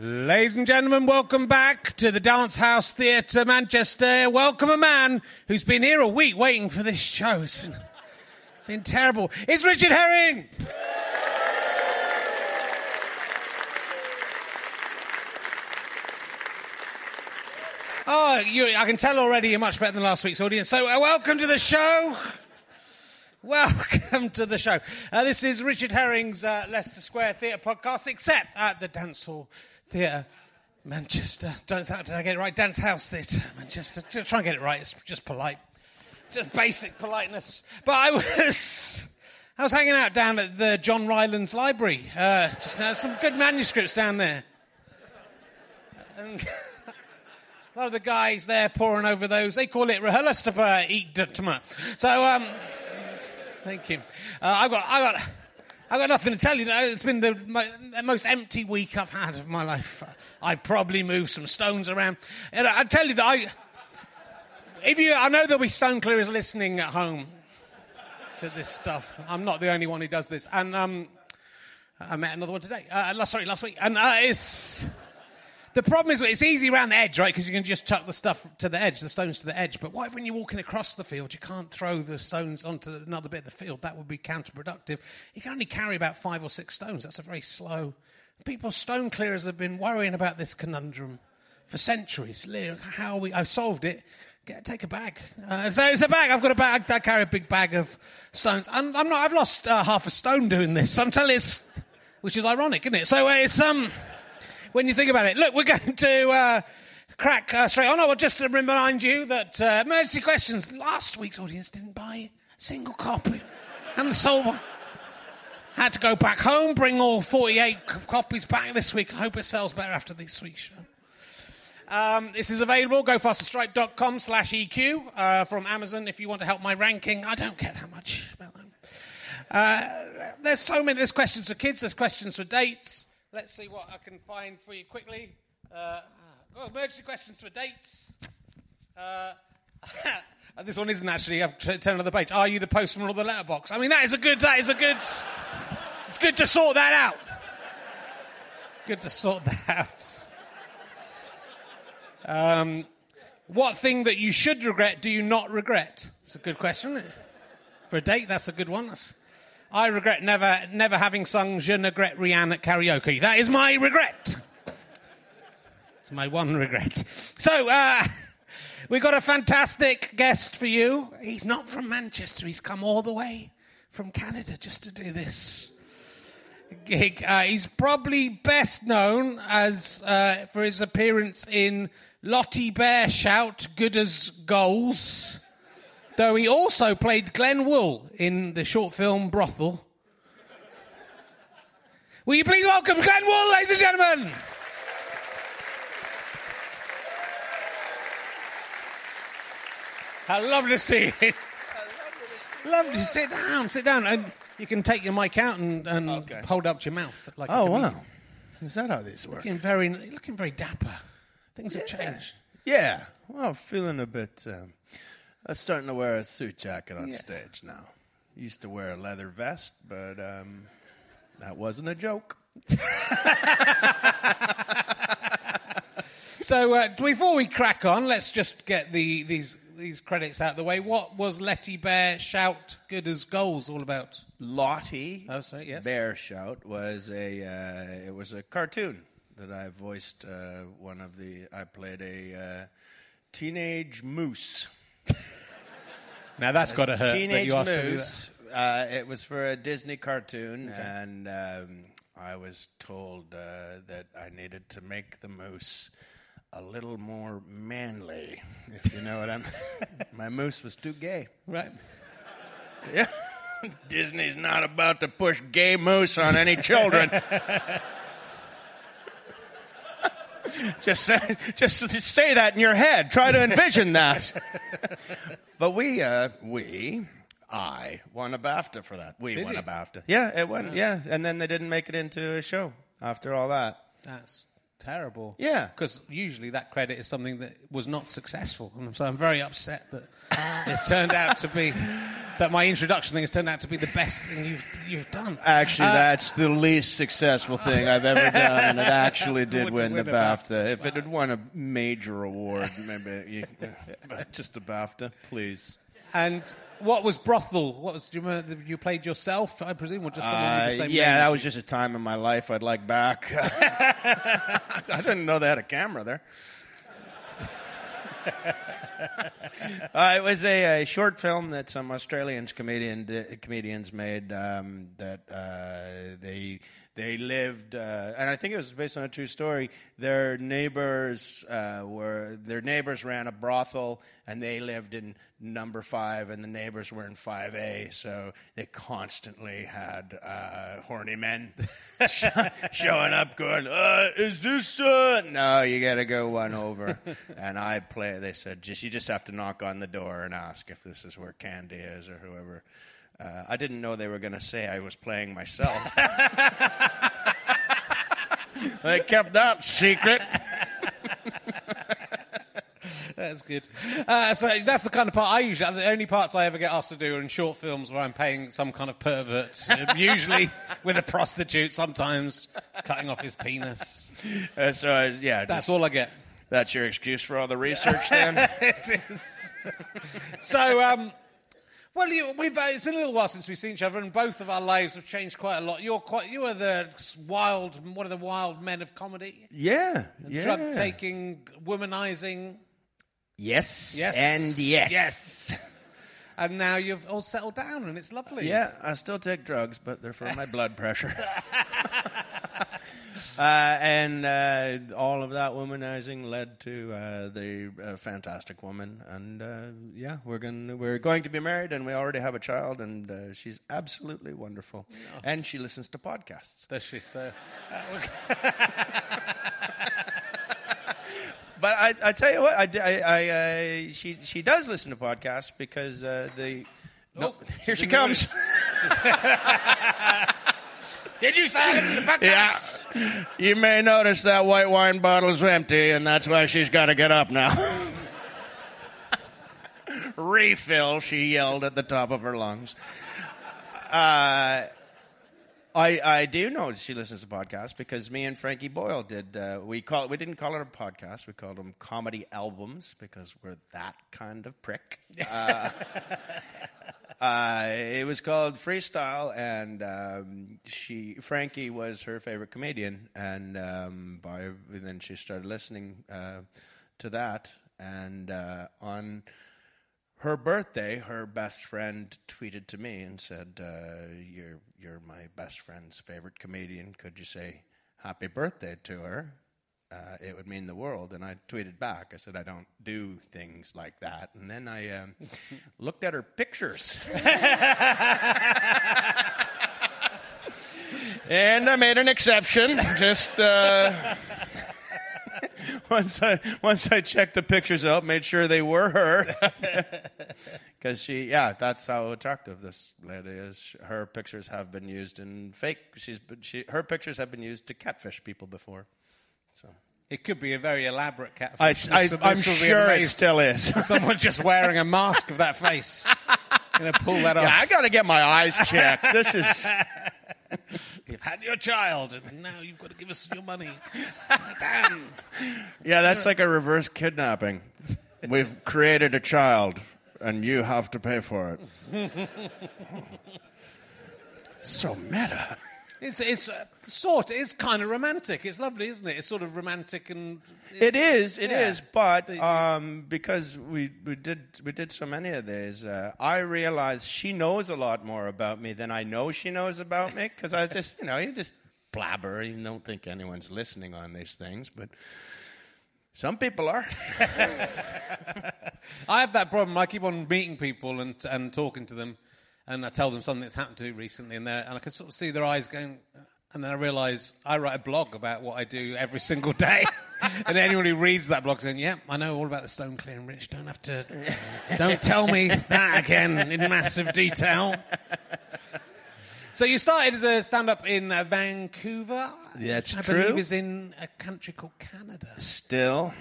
Ladies and gentlemen, welcome back to the Dance House Theatre, Manchester. Welcome a man who's been here a week waiting for this show. It's been, been terrible. It's Richard Herring! Oh, you, I can tell already you're much better than last week's audience. So, uh, welcome to the show. Welcome to the show. Uh, this is Richard Herring's uh, Leicester Square Theatre podcast, except at the Dance Hall Theatre, Manchester. Don't, did I get it right? Dance House Theatre, Manchester. Try and get it right. It's just polite. It's just basic politeness. But I was. I was hanging out down at the John Rylands Library uh, just now. Some good manuscripts down there. And a lot of the guys there poring over those. They call it Rehelastapa So, um, thank you. Uh, I've got, I've got, I've got nothing to tell you. It's been the, my, the, most empty week I've had of my life. I probably moved some stones around. And I, tell you that I, if you, I know there'll be stone clearers listening at home to this stuff. I'm not the only one who does this. And um, I met another one today. Uh, sorry, last week. And uh, it's the problem is it's easy around the edge, right? Because you can just chuck the stuff to the edge, the stones to the edge. But what if when you're walking across the field, you can't throw the stones onto another bit of the field? That would be counterproductive. You can only carry about five or six stones. That's a very slow. People, stone clearers, have been worrying about this conundrum for centuries. How we? I solved it. Get, take a bag. Uh, so it's a bag. I've got a bag. I carry a big bag of stones. And I'm not. I've lost uh, half a stone doing this. I'm telling you, which is ironic, isn't it? So uh, it's um when you think about it. Look, we're going to uh, crack uh, straight on. I will just remind you that uh, Emergency Questions, last week's audience didn't buy a single copy. And one. Had to go back home, bring all 48 c- copies back this week. I hope it sells better after this week's show. Um, this is available. GoFasterStripe.com slash EQ uh, from Amazon if you want to help my ranking. I don't care that much about that. Uh, there's so many. There's questions for kids. There's questions for dates. Let's see what I can find for you quickly. Uh, oh, emergency questions for dates. Uh, this one isn't actually. I've turned another page. Are you the postman or the letterbox? I mean, that is a good. That is a good. It's good to sort that out. Good to sort that out. Um, what thing that you should regret do you not regret? It's a good question. For a date, that's a good one. That's, I regret never, never having sung Je ne regrette rien at karaoke. That is my regret. It's my one regret. So, uh, we've got a fantastic guest for you. He's not from Manchester, he's come all the way from Canada just to do this gig. Uh, he's probably best known as uh, for his appearance in Lottie Bear Shout Good as Goals though he also played Glenn Wool in the short film Brothel. Will you please welcome Glenn Wool, ladies and gentlemen? I love to see you. Love to sit down, sit down, and you can take your mic out and, and okay. hold up to your mouth. Like oh wow, is that how this works? Looking very, looking very dapper. Things yeah. have changed. Yeah, well, feeling a bit. Um, I'm starting to wear a suit jacket on yeah. stage now. Used to wear a leather vest, but um, that wasn't a joke. so uh, before we crack on, let's just get the these these credits out of the way. What was Letty Bear Shout Good as Goals all about? Lottie oh, sorry, yes. Bear Shout was a uh, it was a cartoon that I voiced. Uh, one of the I played a uh, teenage moose. Now that's got to hurt. Teenage Moose. Uh, it was for a Disney cartoon, okay. and um, I was told uh, that I needed to make the moose a little more manly, if you know what I'm. My moose was too gay. Right. Yeah. Disney's not about to push gay moose on any children. just say, just say that in your head. Try to envision that. but we, uh, we, I won a BAFTA for that. We Did won you? a BAFTA. Yeah, it won. Yeah. yeah, and then they didn't make it into a show after all that. That's terrible. Yeah. Because usually that credit is something that was not successful. And so I'm very upset that it's turned out to be, that my introduction thing has turned out to be the best thing you've, you've done. Actually, uh, that's the least successful thing I've ever done, and it actually did Would win the BAFTA. BAFTA. If it had won a major award, maybe you, just a BAFTA, please. And what was Brothel? What was, do you remember, you played yourself, I presume, or just someone Uh, the same yeah, that was just a time in my life I'd like back. I didn't know they had a camera there. uh, it was a, a short film that some Australian comedian comedians made. Um, that uh, they they lived, uh, and I think it was based on a true story. Their neighbors uh, were their neighbors ran a brothel, and they lived in number five, and the neighbors were in five A. So they constantly had uh, horny men showing up, going, uh, "Is this?" Uh? No, you got to go one over. and I play. They said, "Just you just have to knock on the door and ask if this is where Candy is or whoever." Uh, I didn't know they were going to say I was playing myself. they kept that secret. That's good. Uh, so that's the kind of part I usually. The only parts I ever get asked to do are in short films where I'm paying some kind of pervert, usually with a prostitute, sometimes cutting off his penis. Uh, so uh, yeah, That's just- all I get. that's your excuse for all the research then. it is. so, um, well, you, we've, uh, it's been a little while since we've seen each other, and both of our lives have changed quite a lot. You're quite, you are the wild, one of the wild men of comedy, yeah, yeah. drug taking, womanizing. Yes, Yes, and yes, yes. And now you've all settled down, and it's lovely. Yeah, I still take drugs, but they're for my blood pressure. Uh, and uh, all of that womanizing led to uh, the uh, fantastic woman, and uh, yeah, we're going we're going to be married, and we already have a child, and uh, she's absolutely wonderful, and she listens to podcasts. Does she? So, But I, I tell you what, I, I, I uh, she she does listen to podcasts because uh, the no, Oh, here she comes. Did you say I listened to podcasts? You may notice that white wine bottle is empty, and that's why she's got to get up now. Refill, she yelled at the top of her lungs. Uh, I, I do know she listens to podcasts because me and Frankie Boyle did. Uh, we call we didn't call it a podcast. We called them comedy albums because we're that kind of prick. Uh, uh, it was called Freestyle, and um, she Frankie was her favorite comedian, and um, by then she started listening uh, to that, and uh, on her birthday, her best friend tweeted to me and said, uh, "You're you're my best friend's favorite comedian. Could you say happy birthday to her? Uh, it would mean the world." And I tweeted back. I said, "I don't do things like that." And then I um, looked at her pictures. And I made an exception. Just uh, once I once I checked the pictures out, made sure they were her. Because she, yeah, that's how attractive this lady is. Her pictures have been used in fake. She's she, her pictures have been used to catfish people before. It could be a very elaborate catfish. I, I'm sure it still is. Someone just wearing a mask of that face. Gonna pull that off. Yeah, I got to get my eyes checked. This is You've had your child, and now you've got to give us your money. Damn. yeah, that's like a reverse kidnapping. We've created a child, and you have to pay for it. so meta. It's it's uh, sort. It's kind of romantic. It's lovely, isn't it? It's sort of romantic and. It is, it is, Yeah. but um, because we, we did we did so many of these, uh, I realized she knows a lot more about me than I know she knows about me. Because I just, you know, you just blabber. You don't think anyone's listening on these things, but some people are. I have that problem. I keep on meeting people and and talking to them, and I tell them something that's happened to me recently, and, and I can sort of see their eyes going. And then I realise I write a blog about what I do every single day. and anyone who reads that blog saying, "Yeah, I know all about the stone clearing, Rich. Don't have to, don't tell me that again in massive detail." So you started as a stand-up in uh, Vancouver. That's I true. believe is in a country called Canada. Still,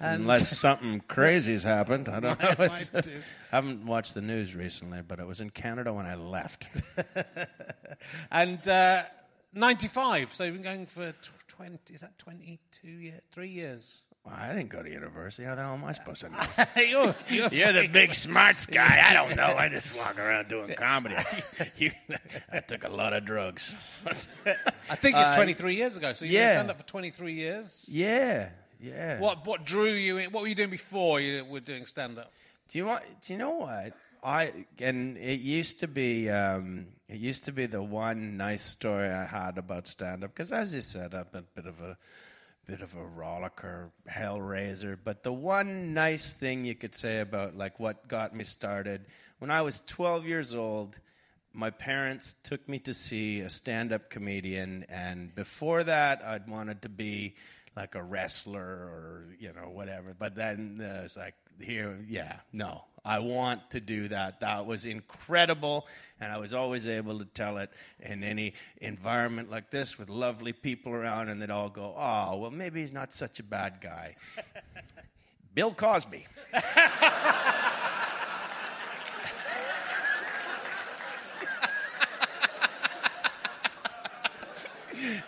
And- unless something crazy's happened. I don't know. Might- might do. I haven't watched the news recently, but it was in Canada when I left. And uh, 95. So you've been going for tw- 20. Is that 22 years? Three years. Well, I didn't go to university. How the hell am I supposed to know? you're, you're, You're the big smarts guy. I don't know. I just walk around doing comedy. You- I took a lot of drugs. I think it's Uh, 23 years ago. So you've been yeah. stand up for 23 years. yeah, yeah. What what drew you in? What were you doing before you were doing stand up? Do you want? Do you know what? I and it used to be. Um, it used to be the one nice story I had about stand up because, as you said, I'm a bit of a bit of a rollicker, hellraiser. But the one nice thing you could say about like what got me started when I was 12 years old. My parents took me to see a stand-up comedian, and before that, I'd wanted to be like a wrestler or you know whatever. But then uh, it's like here, yeah, no, I want to do that. That was incredible, and I was always able to tell it in any environment like this with lovely people around, and they'd all go, "Oh, well, maybe he's not such a bad guy." Bill Cosby.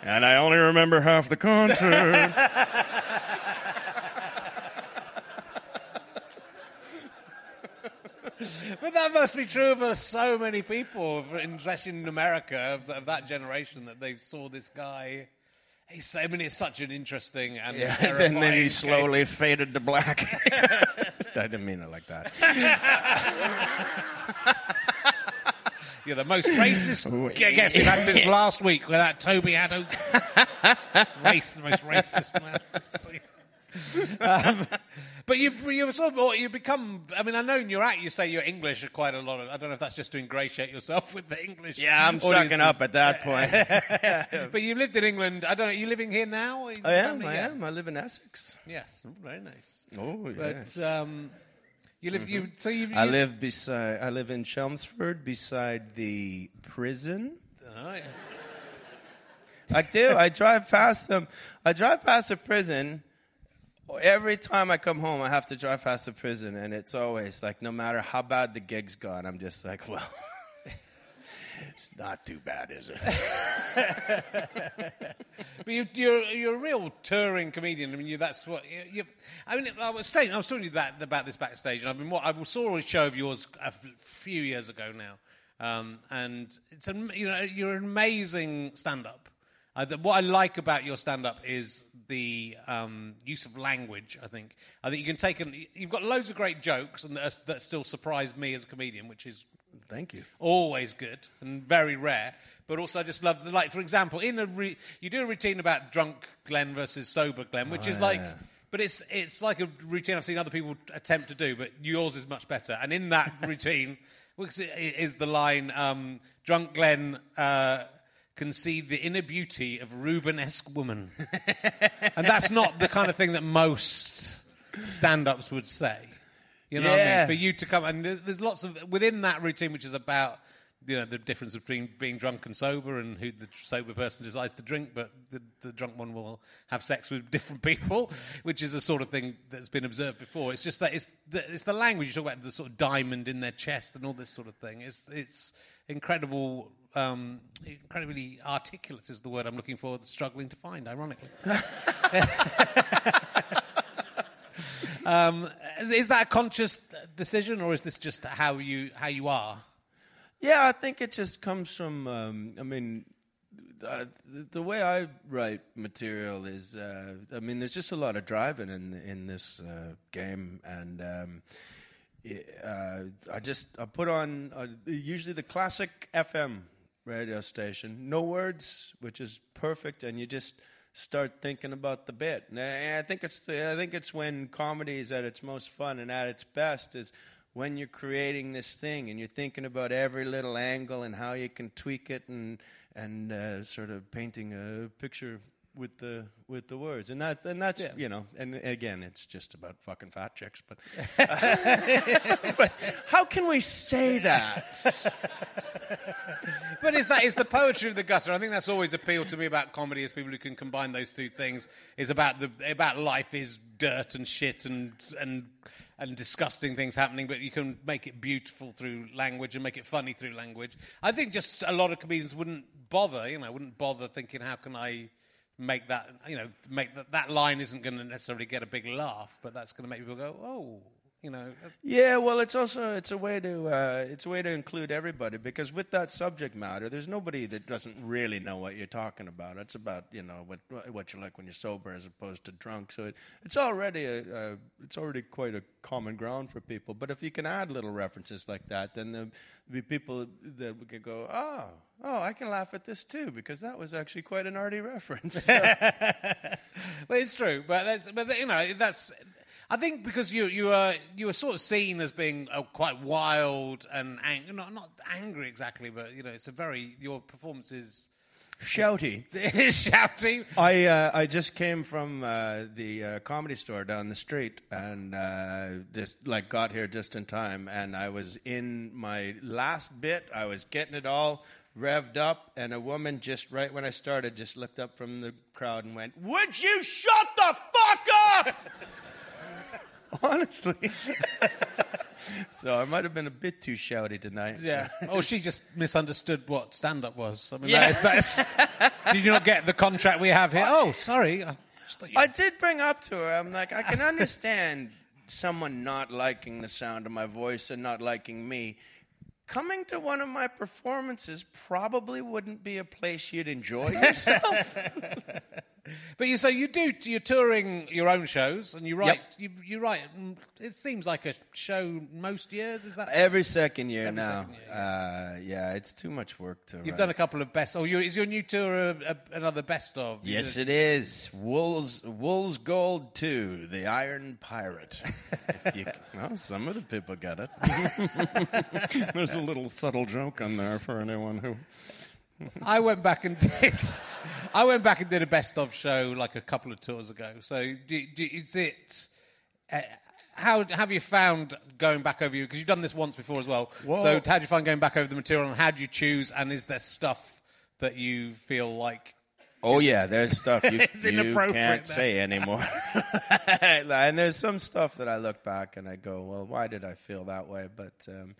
and I only remember half the concert. But that must be true for so many people, especially in America, of, of that generation, that they saw this guy. He's, I mean, it's such an interesting and Yeah, and then he case. slowly faded to black. I didn't mean it like that. You're the most racist guest we've had since last week, with that Toby Hadoke. Race, the most racist man I've seen. Um, but you've you've sort of you become. I mean, I know in your act you say you're English quite a lot. Of, I don't know if that's just to ingratiate yourself with the English. Yeah, I'm sucking up at that point. But you lived in England. I don't know. Are you living here now? I am. I am. I live in Essex. Yes, very nice. Oh But yes. um, you live. You so you. I live beside. I live in Chelmsford, beside the prison. Oh, yeah. I do. I drive past them. I drive past the prison. Every time I come home, I have to drive past the prison, and it's always like, no matter how bad the gig's gone, I'm just like, well, it's not too bad, is it? But you, you're you're a real touring comedian. I mean, you, that's what you, you. I mean, I was saying, I was talking that, about this backstage, and I've been. I saw a show of yours a few years ago now, um, and it's you know you're an amazing stand-up. Uh, the, what I like about your stand-up is the um, use of language. I think I think you can take an, you've got loads of great jokes and that, that still surprise me as a comedian, which is Thank you. always good and very rare. But also, I just love the like. For example, in a re- you do a routine about drunk Glenn versus sober Glenn, which is like, but it's it's like a routine I've seen other people attempt to do, but yours is much better. And in that routine, is the line, um, "Drunk Glenn." Uh, Concede the inner beauty of Rubenesque woman, and that's not the kind of thing that most stand-ups would say. You know what I mean? For you to come and there's, there's lots of within that routine, which is about you know the difference between being drunk and sober, and who the sober person decides to drink, but the, the drunk one will have sex with different people, which is a sort of thing that's been observed before. It's just that it's the, it's the language you talk about, the sort of diamond in their chest and all this sort of thing. It's it's incredible. Um, incredibly articulate is the word I'm looking for. Struggling to find, ironically. um, is, is that a conscious decision, or is this just how you how you are? Yeah, I think it just comes from. Um, I mean, uh, the, way I write material is. Uh, I mean, there's just a lot of driving in in this uh, game, and um, uh, I just I put on uh, usually the classic FM radio station, no words, which is perfect, and you just start thinking about the bit. And I think it's the, I think it's when comedy is at its most fun and at its best is when you're creating this thing and you're thinking about every little angle and how you can tweak it and and uh, sort of painting a picture with the with the words, and that's and that's you know, and again, it's just about fucking fat chicks. But, but how can we say that? But is that is the poetry of the gutter? I think that's always appealed to me about comedy, as people who can combine those two things. Is about the about life is dirt and shit and and and disgusting things happening, but you can make it beautiful through language and make it funny through language. I think just a lot of comedians wouldn't bother, you know, wouldn't bother thinking, how can I make that, you know, make that that line isn't going to necessarily get a big laugh, but that's going to make people go, oh, you know. Yeah, well, it's also it's a way to uh, it's a way to include everybody because with that subject matter, there's nobody that doesn't really know what you're talking about. It's about you know what what you're like when you're sober as opposed to drunk. So it, it's already a, a it's already quite a common ground for people. But if you can add little references like that, then there'll be people that we can go, oh, oh, I can laugh at this too because that was actually quite an arty reference. well, it's true, but that's but you know that's. I think because you you are you were sort of seen as being uh, quite wild and ang- not not angry exactly, but you know it's a very your performance is Shouty. shouty. I uh, I just came from uh, the uh, comedy store down the street and uh, just like got here just in time. And I was in my last bit. I was getting it all revved up, and a woman just right when I started just looked up from the crowd and went, "Would you shut the fuck up?" Honestly. so I might have been a bit too shouty tonight. Yeah. Oh, she just misunderstood what stand up was. I mean, Yeah. that is, that is, did you not get the contract we have here? Oh, sorry. I just thought you- I did bring up to her. I'm like, I can understand someone not liking the sound of my voice and not liking me. Coming to one of my performances probably wouldn't be a place you'd enjoy yourself. But you so you do you're touring your own shows and you write you you write mm, it seems like a show most years is that Every second year Every now. second year, Uh, yeah, it's too much work to. You've write. done a couple of best. Oh, you, is your new tour a, a, another best of? Yes, it is. Wool's Wool's Gold 2, The Iron Pyrite. You, well, some of the people get it. There's a little subtle joke on there for anyone who. I went back and did. I went back and did a best of show like a couple of tours ago. So, do, do, is it? Uh, how have you found going back over you? Because you've done this once before as well. Well- so, how do you find going back over the material, and how do you choose? And is there stuff that you feel like? Oh yeah, there's stuff you, you can't then. say anymore. and there's some stuff that I look back and I go, well, why did I feel that way? But um,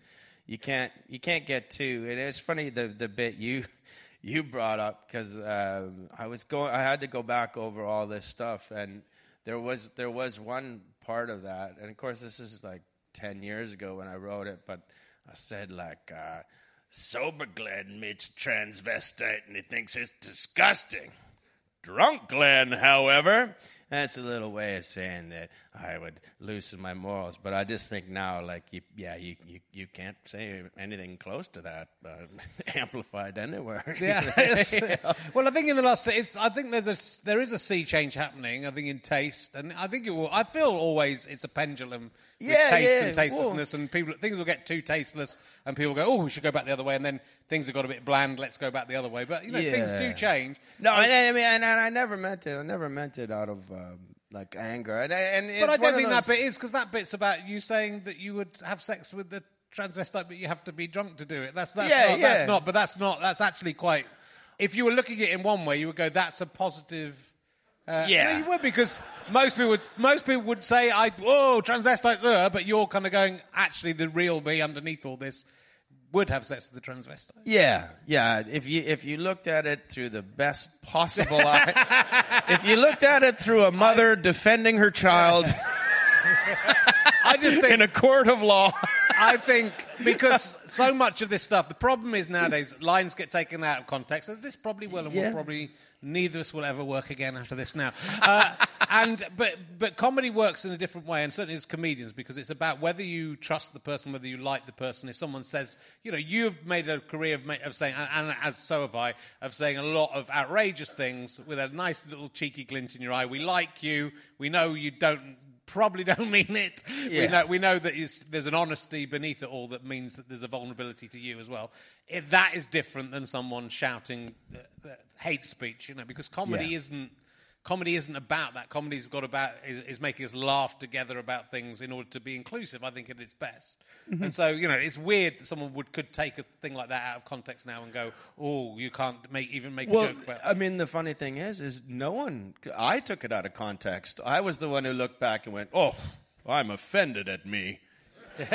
you can't you can't get too. And it's funny the the bit you you brought up because um, I was going. I had to go back over all this stuff, and there was there was one part of that, and of course this is like ten years ago when I wrote it, but I said like. Uh, Sober Glenn meets transvestite and he thinks it's disgusting. Drunk Glenn, however, that's a little way of saying that I would loosen my morals. But I just think now, like, you, yeah, you, you, you can't say anything close to that uh, amplified anywhere. Yeah. it's- Well, I think in the last, it's. I think there's a there is a sea change happening. I think in taste, and I think it will. I feel always it's a pendulum with Yeah, taste yeah, and tastelessness, and people things will get too tasteless, and people go, oh, we should go back the other way, and then things have got a bit bland. Let's go back the other way. But you know, things do change. No, and I mean, and, and I never meant it. I never meant it out of um, like anger. And, and But I don't think that bit is because that bit's about you saying that you would have sex with the transvestite, but you have to be drunk to do it. That's that's Yeah, not yeah. that's not. But that's not. That's actually quite. If you were looking at it in one way, you would go, "That's a positive." Uh, Yeah. no, you would because most people would most people would say, "I whoa transvestite," uh, but you're kind of going, "Actually, the real me underneath all this would have sex with the transvestite." Yeah, yeah. If you if you looked at it through the best possible eye, if you looked at it through a mother defending her child I just think in a court of law, I think because so much of this stuff, the problem is nowadays lines get taken out of context, as this probably will, and Yeah. will probably neither of us will ever work again after this now. Uh, and but but comedy works in a different way, and certainly as comedians, because it's about whether you trust the person, whether you like the person. If someone says, you know, you've made a career of, of saying, and, and as so have I, of saying a lot of outrageous things with a nice little cheeky glint in your eye. We like you. We know you don't. Probably don't mean it. We know we know that there's an honesty beneath it all that means that there's a vulnerability to you as well. It, that is different than someone shouting the, the hate speech, you know, because comedy Yeah. isn't comedy isn't about that. Comedy's got about is, is making us laugh together about things in order to be inclusive. I think at its best. Mm-hmm. And so you know, it's weird that someone would could take a thing like that out of context now and go, "Oh, you can't make even make a joke about." I mean, the funny thing is, is no one. I took it out of context. I was the one who looked back and went, "Oh, I'm offended at me."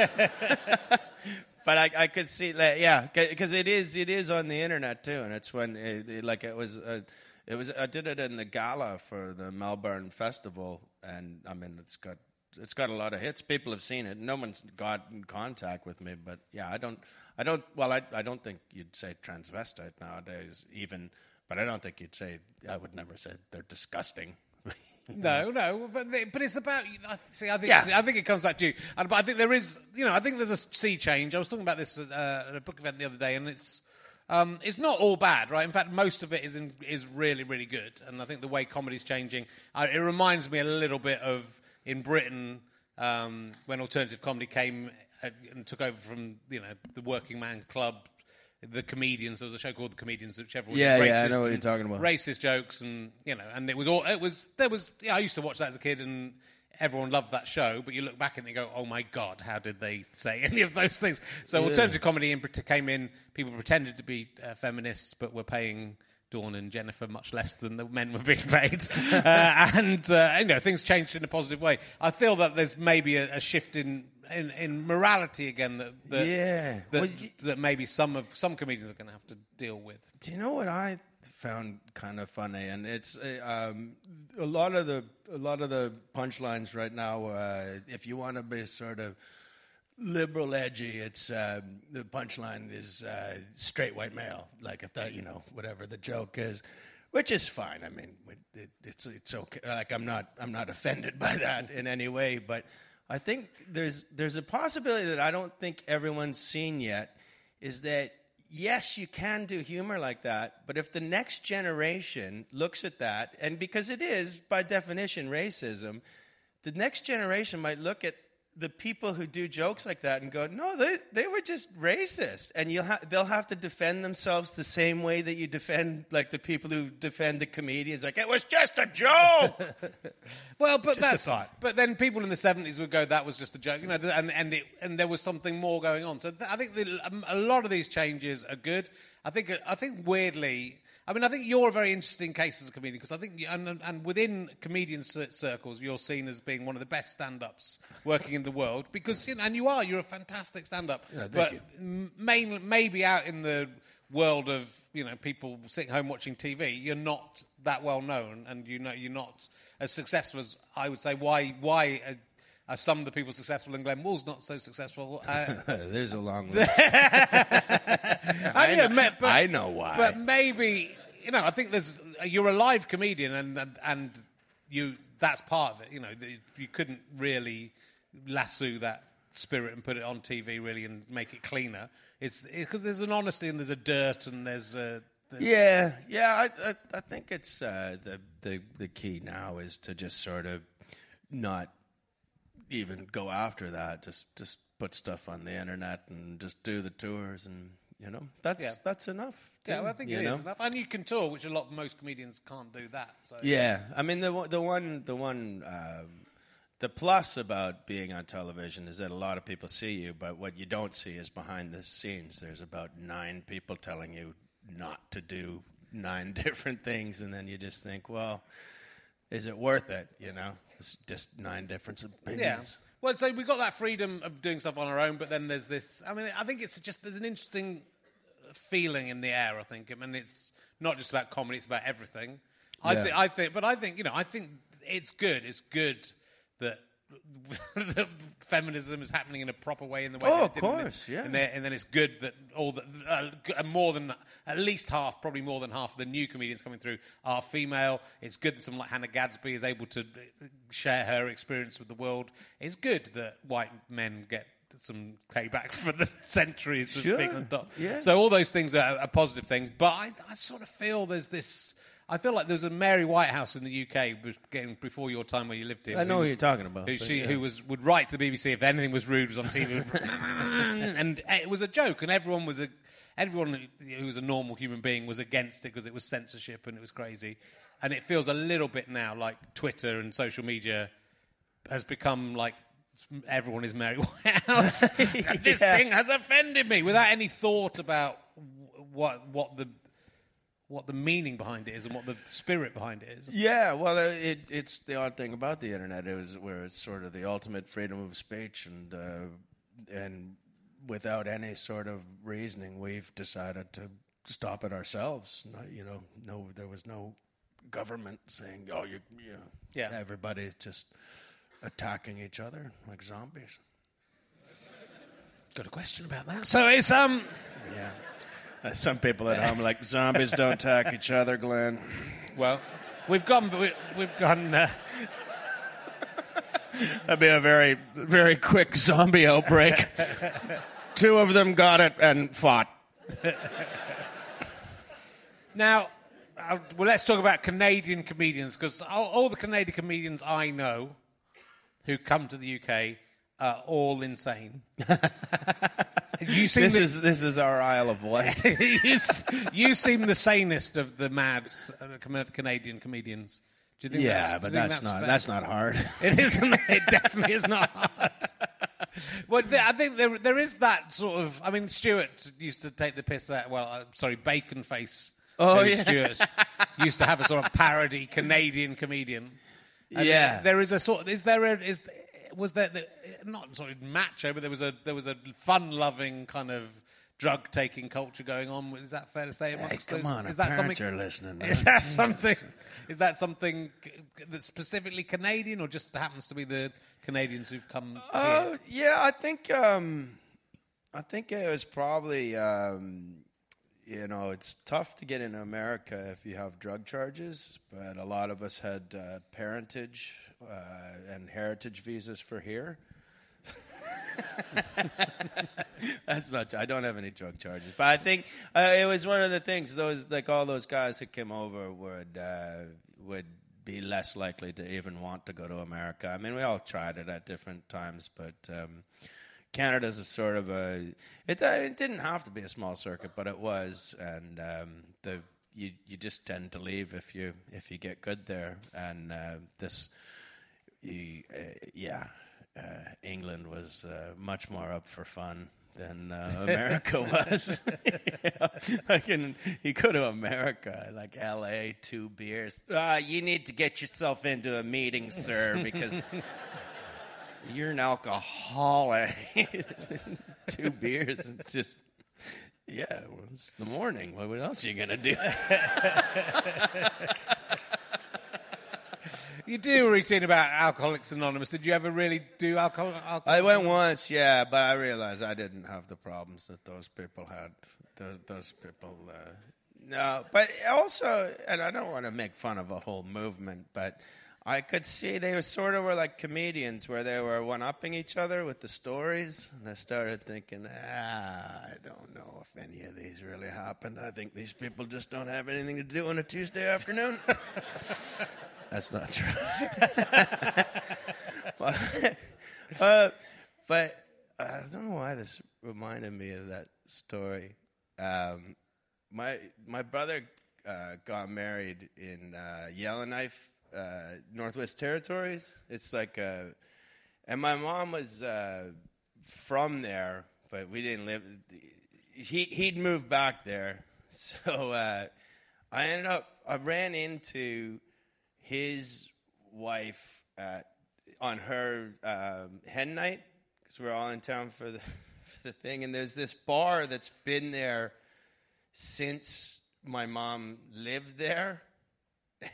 but I, I could see, like, yeah, because it is, it is on the internet too, and it's when, it, it, like, it was, uh, it was. I did it in the gala for the Melbourne Festival, and I mean, it's got, it's got a lot of hits. People have seen it. No one's got in contact with me, but yeah, I don't, I don't. Well, I, I don't think you'd say transvestite nowadays, even. But I don't think you'd say. I would never say they're disgusting. No, no, but they, but it's about. I- See, I think Yeah. I think it comes back to you. But I think there is, you know, I think there's a sea change. I was talking about this at, uh, at a book event the other day, and it's um, it's not all bad, right? In fact, most of it is in, is really really good. And I think the way comedy's changing, uh, it reminds me a little bit of in Britain um, when alternative comedy came uh, and took over from you know the working man club. The comedians. There was a show called The Comedians, which everyone Yeah, did yeah, I racist know what you're talking about. racist jokes and you know and it was all it was there was yeah, I used to watch that as a kid and everyone loved that show but you look back and you go oh my god how did they say any of those things so alternative comedy in, came in people pretended to be uh, feminists but were paying Dawn and Jennifer much less than the men were being paid, uh, and uh, you know things changed in a positive way. I feel that there's maybe a, a shift in, in in morality again that, that Yeah. that, Well, y- that maybe some of some comedians are going to have to deal with. Do you know what I found kind of funny? And it's uh, um, a lot of the a lot of the punchlines right now. Uh, if you want to be sort of liberal edgy, it's um, the punchline is uh, straight white male. Like if that, you know, whatever the joke is. Which is fine. I mean, it, it's it's okay. Like I'm not I'm not offended by that in any way. But I think there's there's a possibility that I don't think everyone's seen yet. Is that yes, you can do humor like that, but if the next generation looks at that, and because it is by definition racism, the next generation might look at the people who do jokes like that and go, "No, they they were just racist," and you'll ha- they'll have to defend themselves the same way that you defend like the people who defend the comedians, like it was just a joke. Well, but Just a that's thought. but then people in the seventies would go, "That was just a joke," you know, and and it, and there was something more going on. So th- I think the, a lot of these changes are good. I think I think weirdly, I mean, I think you're a very interesting case as a comedian because I think, and, and within comedian circles, you're seen as being one of the best stand-ups working in the world because, you know, and you are, you're a fantastic stand-up. thank but you. m- main, maybe out in the world of you know people sitting home watching TV, you're not that well known, and you know you're not as successful as I would say. Why? Why? Some of the people successful and Glenn Wool's not so successful? Uh, There's a long list. I, know- but, I know why. But maybe you know. I think there's you're a live comedian, and and, and you that's part of it. You know, the- you couldn't really lasso that spirit and put it on TV really and make it cleaner. It's because there's an honesty and there's a dirt and there's a there's, Yeah, yeah. I I, I think it's uh, the the the key now is to just sort of not even go after that. Just just put stuff on the internet and just do the tours and you know that's Yeah. that's enough. Yeah, well, I think it is know? enough, and you can tour, which a lot of most comedians can't do that. So Yeah, I mean the one- the one the one um, the plus about being on television is that a lot of people see you, but what you don't see is behind the scenes. There's about nine people telling you not to do nine different things, and then you just think, well, is it worth it? You know, it's just nine different opinions. Yeah. Well, so we've got that freedom of doing stuff on our own, but then there's this. I mean, I think it's just there's an interesting feeling in the air. I think. I mean, it's not just about comedy; it's about everything. I Yeah. think. I think. But I think you know. I think it's good. It's good that. feminism is happening in a proper way in the way Oh, that of course, yeah. and, then- and then it's good that all the uh, more than at least half, probably more than half of the new comedians coming through are female. It's good that someone like Hannah Gadsby is able to uh, share her experience with the world. It's good that white men get some payback for the centuries of Sure, being on top. yeah. So all those things are a positive thing. But I, I sort of feel there's this. I feel like there's a Mary Whitehouse in the UK before your time where you lived here. I know who was- you're talking about, Who, she, yeah. who was would write to the BBC if anything was rude was on TV, and eh, it was a joke, and everyone was a everyone who- who was a normal human being was against it because it was censorship and it was crazy. and it feels a little bit now like Twitter and social media has become like everyone is Mary Whitehouse. this Yeah. thing has offended me without any thought about what what the what the meaning behind it is and what the spirit behind it is. Yeah, well, uh, it, it's the odd thing about the internet is where it's sort of the ultimate freedom of speech, and uh, and without any sort of reasoning, we've decided to stop it ourselves. Not, you know, no, there was no government saying, "Oh, you, you know, Yeah. everybody just attacking each other like zombies." Got a question about that? So it's um. Yeah. Uh, some people at home are like zombies don't attack each other, Glenn. Well, we've gone. we- We've gone. Uh, That'd be a very, very quick zombie outbreak. Two of them got it and fought. now, uh, well, let's talk about Canadian comedians because all, all the Canadian comedians I know who come to the UK are all insane. you seem This the, is this is our Isle of Wight. you, you seem the sanest of the mad uh, Canadian comedians. Do you think yeah, that's, but think that's, not fair? that's not hard. It isn't. It definitely is not hard. Well, I think there there is that sort of. I mean, Stewart used to take the piss out. Well, uh, sorry, Bacon Face. Oh, yeah. Stewart used to have a sort of parody Canadian comedian. And Yeah. there is a sort. Is there a is was there the, not sort of macho, but there was a there was a fun loving kind of drug taking culture going on. Is that fair to say? Hey, come those- on, is that parents something? are listening. Man. Is that something? Is that something c- that's specifically Canadian, or just happens to be the Canadians who've come here? Uh, yeah, I think um, I think it was probably um, you know it's tough to get into America if you have drug charges, but a lot of us had uh, parentage uh, and heritage visas for here. That's not. I don't have any drug charges, but I think uh, it was one of the things. Those like all those guys who came over would uh, would be less likely to even want to go to America. I mean, we all tried it at different times, but um, Canada's a sort of a. It, uh, it didn't have to be a small circuit, but it was, and um, the you you just tend to leave if you if you get good there, and uh, this, you, uh, yeah, uh, England was uh, much more up for fun than uh, America was. I can you go to America, like L.A., two beers. Uh, you need to get yourself into a meeting, sir, because you're an alcoholic. two beers, it's just. Yeah, well, it's the morning. What what else are you gonna do? You do a routine about Alcoholics Anonymous. Did you ever really do alcohol? alcohol I went once, yeah, but I realized I didn't have the problems that those people had. Those, those people, uh, no. But also, and I don't want to make fun of a whole movement, but I could see they were sort of were like comedians where they were one upping each other with the stories. And I started thinking, ah, I don't know if any of these really happened. I think these people just don't have anything to do on a Tuesday afternoon. That's not true. uh, but I don't know why this reminded me of that story. Um, my my brother uh, got married in uh, Yellowknife, uh, Northwest Territories. It's like a, and my mom was uh, from there, but we didn't live. He he'd moved back there, so uh, I ended up. I ran into his wife at, on her um, hen night because we're all in town for the, for the thing. And there's this bar that's been there since my mom lived there.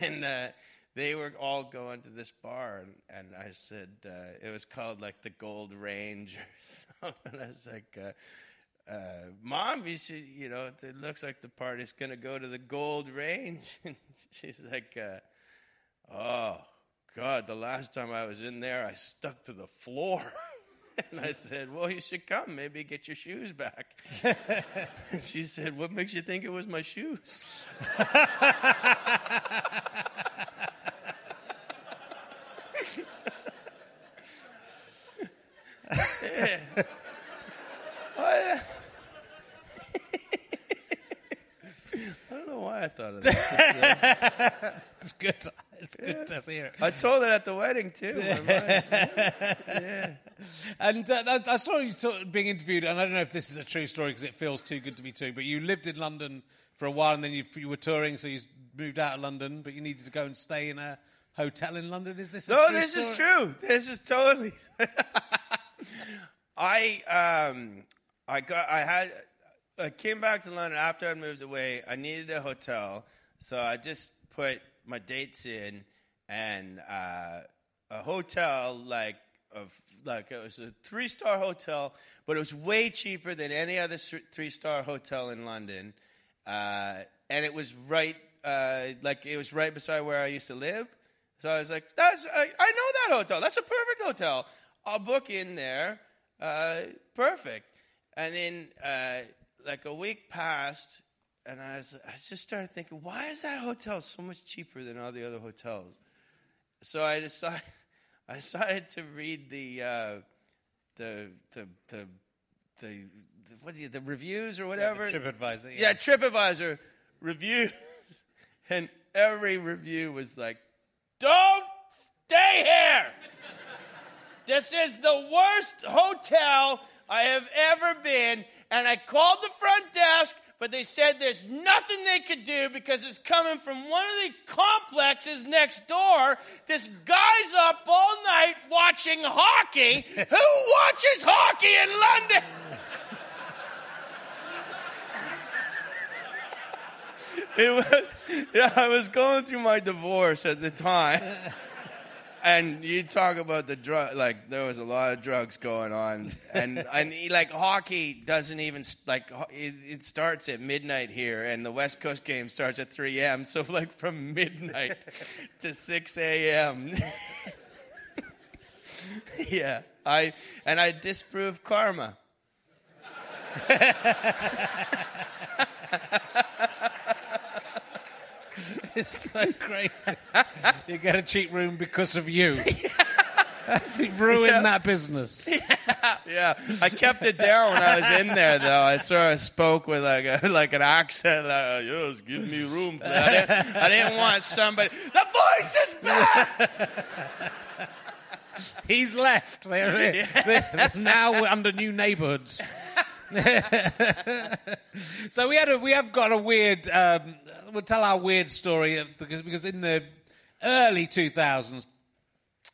And uh, they were all going to this bar. And, and I said, uh, it was called like the Gold Range or something. I was like, uh, uh, Mom, you should, you know, it looks like the party's going to go to the Gold Range. And she's like, uh, Oh, God, the last time I was in there, I stuck to the floor. and I said, Well, you should come. Maybe get your shoes back. and she said, What makes you think it was my shoes? I don't know why I thought of that. It's good. It's good to hear. I told it at the wedding too. And uh, I- saw you sort of being interviewed, and I don't know if this is a true story because it feels too good to be true. But you lived in London for a while, and then you, you were touring, so you moved out of London, but you needed to go and stay in a hotel in London. Is this? A No, true this is true. This is totally. I um I got I had I came back to London after I moved away. I needed a hotel, so I just put my dates in and uh, a hotel like of like it was a three star hotel, but it was way cheaper than any other three star hotel in London, uh, and it was right uh, like it was right beside where I used to live. So I was like, "That's I, I know that hotel. That's a perfect hotel. I'll book in there. Uh, perfect." And then uh, like a week passed, and I was I just started thinking, "Why is that hotel so much cheaper than all the other hotels?" So I decided I started to read the uh, the the the the what the, the reviews or whatever. TripAdvisor. Yeah, TripAdvisor reviews, and every review was like, "Don't stay here. this is the worst hotel I have ever been." And I called the front desk, but they said there's nothing they could do because it's coming from one of the complexes next door. This guy's up all night watching hockey. Who watches hockey in London? It was, yeah, I was going through my divorce at the time. And you talk about the drug, like there was a lot of drugs going on, and and he- like hockey doesn't even like it, it starts at midnight here, and the West Coast game starts at 3 a.m. So like from midnight to 6 a.m. yeah, I and I disprove karma. It's so crazy. you get a cheap room because of you. You've ruined that business. Yeah, I kept it down when I was in there, though. I sort of spoke with like a, like an accent, like, oh, "Yes, give me room." please." I didn't, I didn't want somebody. The voice is back. He's left. They're, they're now we're under new neighbourhoods. so we had a, we have got a weird. Um, we'll tell our weird story of- because because in the early two thousands,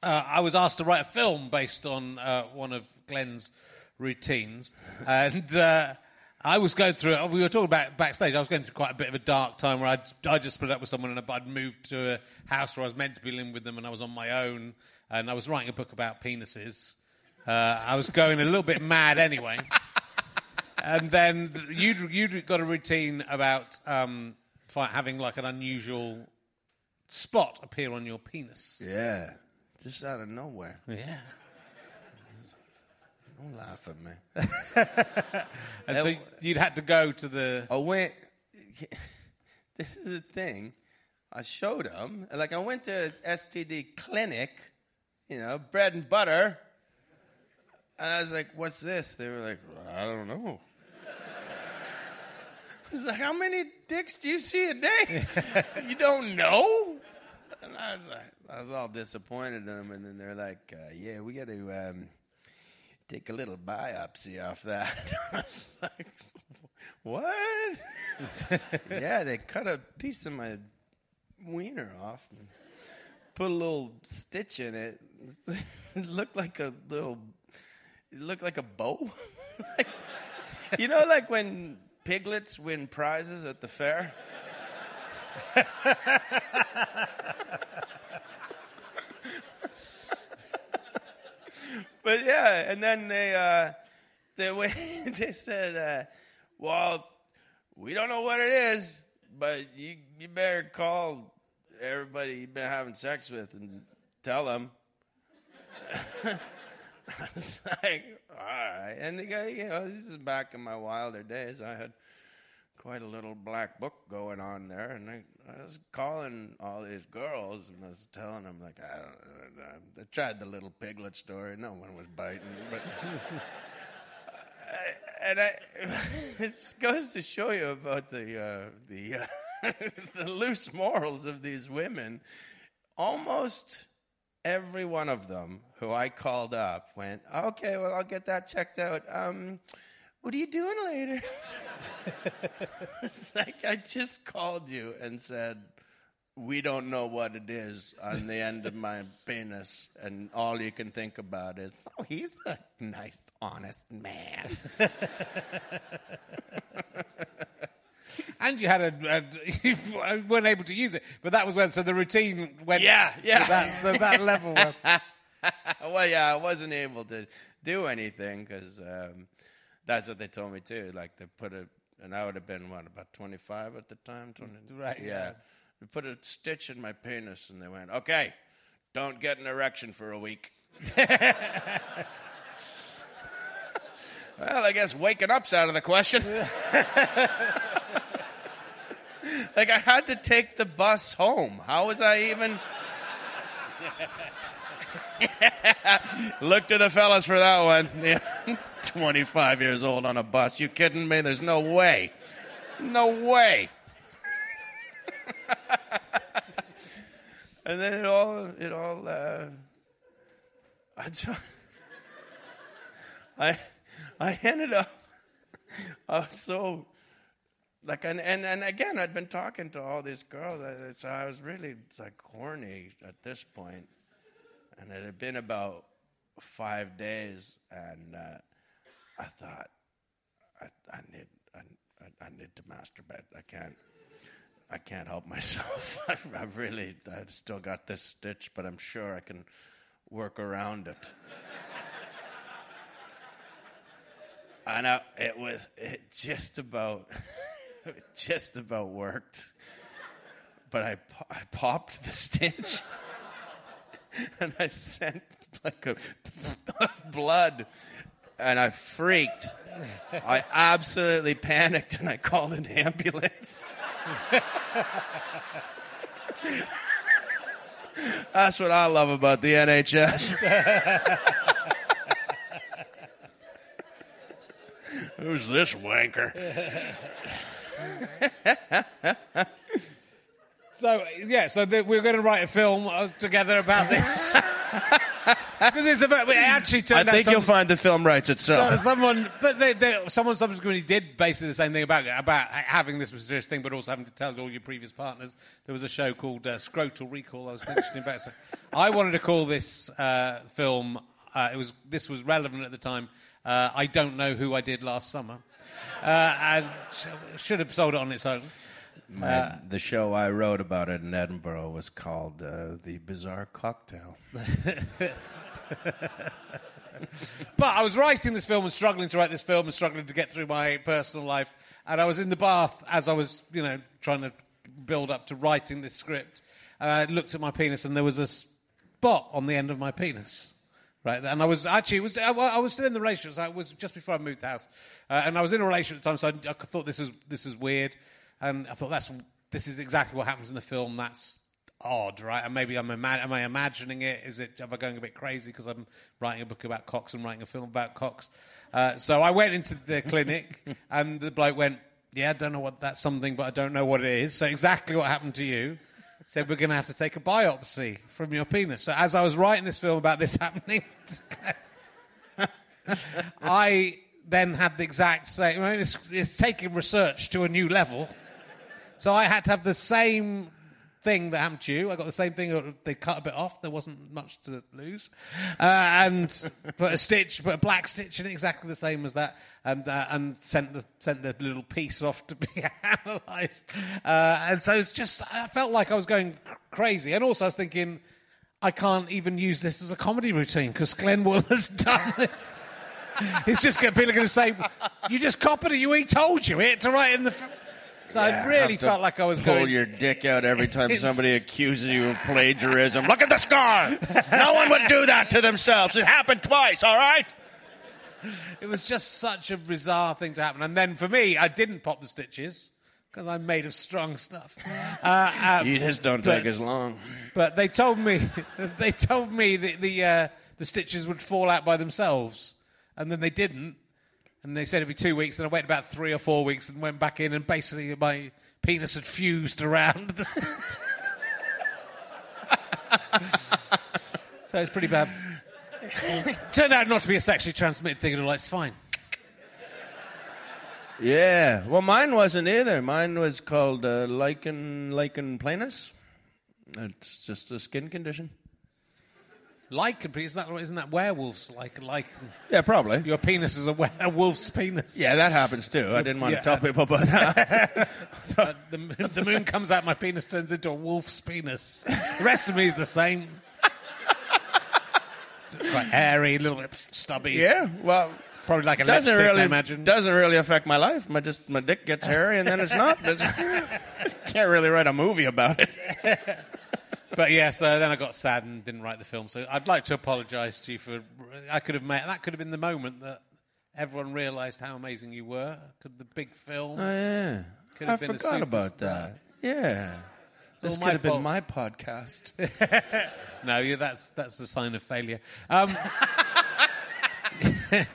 uh, I was asked to write a film based on uh, one of Glenn's routines, and uh, I was going through. We were talking about backstage. I was going through quite a bit of a dark time where I'd, I just split up with someone and I'd moved to a house where I was meant to be living with them, and I was on my own, and I was writing a book about penises. Uh, I was going a little bit mad anyway. And then you'd, you'd got a routine about um, having like an unusual spot appear on your penis. Yeah, just out of nowhere. Yeah. Don't laugh at me. And so you'd had to go to the. I went. This is the thing. I showed them. Like I went to STD clinic, you know, bread and butter. And I was like, "What's this?" They were like, "I don't know." Was like, "How many dicks do you see a day? you don't know?" And I was like, I was all disappointed in them. And then they're like, uh, "Yeah, we got to um, take a little biopsy off that." I was like, "What?" yeah, they cut a piece of my wiener off and put a little stitch in it. it looked like a little. It looked like a bow. Like- you know, like when piglets win prizes at the fair. but yeah, and then they uh, they went, they said, uh, "Well, we don't know what it is, but you you better call everybody you've been having sex with and tell them." I was like, all right. And the guy, you know, this is back in my wilder days. I had quite a little black book going on there, and I, I was calling all these girls, and I was telling them like, I don't, I, I tried the little piglet story. No one was biting, but. and I, it goes to show you about the uh, the uh, the loose morals of these women, almost every one of them who I called up went, okay, well, I'll get that checked out. Um, what are you doing later? it's like I just called you and said, we don't know what it is on the end of my penis, and all you can think about is, oh, he's a nice, honest man. and you had a, a you weren't able to use it, but that was when so the routine went. Yeah, yeah. To that, so that level. Well, yeah, I wasn't able to do anything because um, that's what they told me too. Like they put a, and I would have been what about twenty five at the time. 20, Right, yeah. They put a stitch in my penis, and they went, "Okay, don't get an erection for a week." well, I guess waking up's out of the question. Like I had to take the bus home. How was I even? Look to the fellas for that one. Yeah. 25 years old on a bus. You kidding me? There's no way. No way. and then it all, it all, uh, I, ju- I, I ended up, I was so, like, and, and, and again, I'd been talking to all these girls, so I was really, like horny at this point. And it had been about five days, and uh, I thought, I, I need, I, I- need to masturbate. I can't, I can't help myself. I, I really, I still got this stitch, but I'm sure I can work around it. I know it was, it just about, it just about worked. But I, I popped the stitch, and I sent like a blood, and I freaked. I absolutely panicked, and I called an ambulance. That's what I love about the NHS. Who's this wanker? So yeah, so the, we are going to write a film uh, together about this because it's a very, it actually I turned out think some- you'll find the film writes So itself. someone, but they, they, someone subsequently did basically the same thing about about having this mysterious thing, but also having to tell all your previous partners. There was a show called uh, Scrotal Recall. I was mentioning about. So I wanted to call this uh, film. Uh, it was this was relevant at the time. Uh, I don't know who I did last summer, and should have sold it on its own. My, the show I wrote about it in Edinburgh was called uh, The Bizarre Cocktail. But I was writing this film and struggling to write this film and struggling to get through my personal life. And I was in the bath as I was, you know, trying to build up to writing this script. And I looked at my penis and there was a spot on the end of my penis. Right, and I was actually was I, I was still in the relationship. So it was just before I moved house, uh, and I was in a relationship at the time. So I, I thought this was this was weird, and I thought that's this is exactly what happens in the film. That's odd, right? And maybe I'm ima- am I imagining it? Is it am I going a bit crazy because I'm writing a book about cocks and writing a film about cocks? Uh, so I went into the clinic, and the bloke went, "Yeah, I don't know what that's something, but I don't know what it is." So exactly what happened to you. Said we're going to have to take a biopsy from your penis. So as I was writing this film about this happening, I then had the exact same. I mean, it's, it's taking research to a new level. So I had to have the same thing that happened to you. I got the same thing. They cut a bit off. There wasn't much to lose, uh, and put a stitch, put a black stitch in it, exactly the same as that, and uh, and sent the sent the little piece off to be analysed. Uh, and so it's just I felt like I was going cr- crazy, and also I was thinking. I can't even use this as a comedy routine because Glenn Wool has done this. It's just people are going to say, "You just copied it. You he told you it to write in the." F-. So I really felt like I was pull going. your dick out every time somebody accuses you of plagiarism. Look at the scar. No one would do that to themselves. It happened twice. All right. It was just such a bizarre thing to happen. And then for me, I didn't pop the stitches because I'm made of strong stuff. Uh, uh, You just don't but- take as long. But they told me they told me that the uh, the stitches would fall out by themselves, and then they didn't. And they said it'd be two weeks, and I waited about three or four weeks and went back in, and basically my penis had fused around. So it's pretty bad. Turned out not to be a sexually transmitted thing, at all it's fine. Yeah. Well, mine wasn't either. Mine was called uh, lichen lichen planus. It's just a skin condition. Lichen, isn't that, isn't that werewolves? Like, like Yeah, probably. your penis is a werewolf's penis. Yeah, that happens too. I didn't want Yeah. to tell people about that. Uh, the, the moon comes out, my penis turns into a wolf's penis. The rest of me is the same. It's quite hairy, a little bit stubby. yeah. Well, Probably like a doesn't lipstick, really I imagine. doesn't really affect my life. My just my dick gets hairy and then it's not. It's- Can't really write a movie about it. But yeah, so then I got sad and didn't write the film. So I'd like to apologise to you for. I could have made that could have been the moment that everyone realised how amazing you were. Could the big film? Oh yeah, Could I have been a forgot about that. Yeah, this all could have fault. been my podcast. No, yeah, that's that's the sign of failure. Um,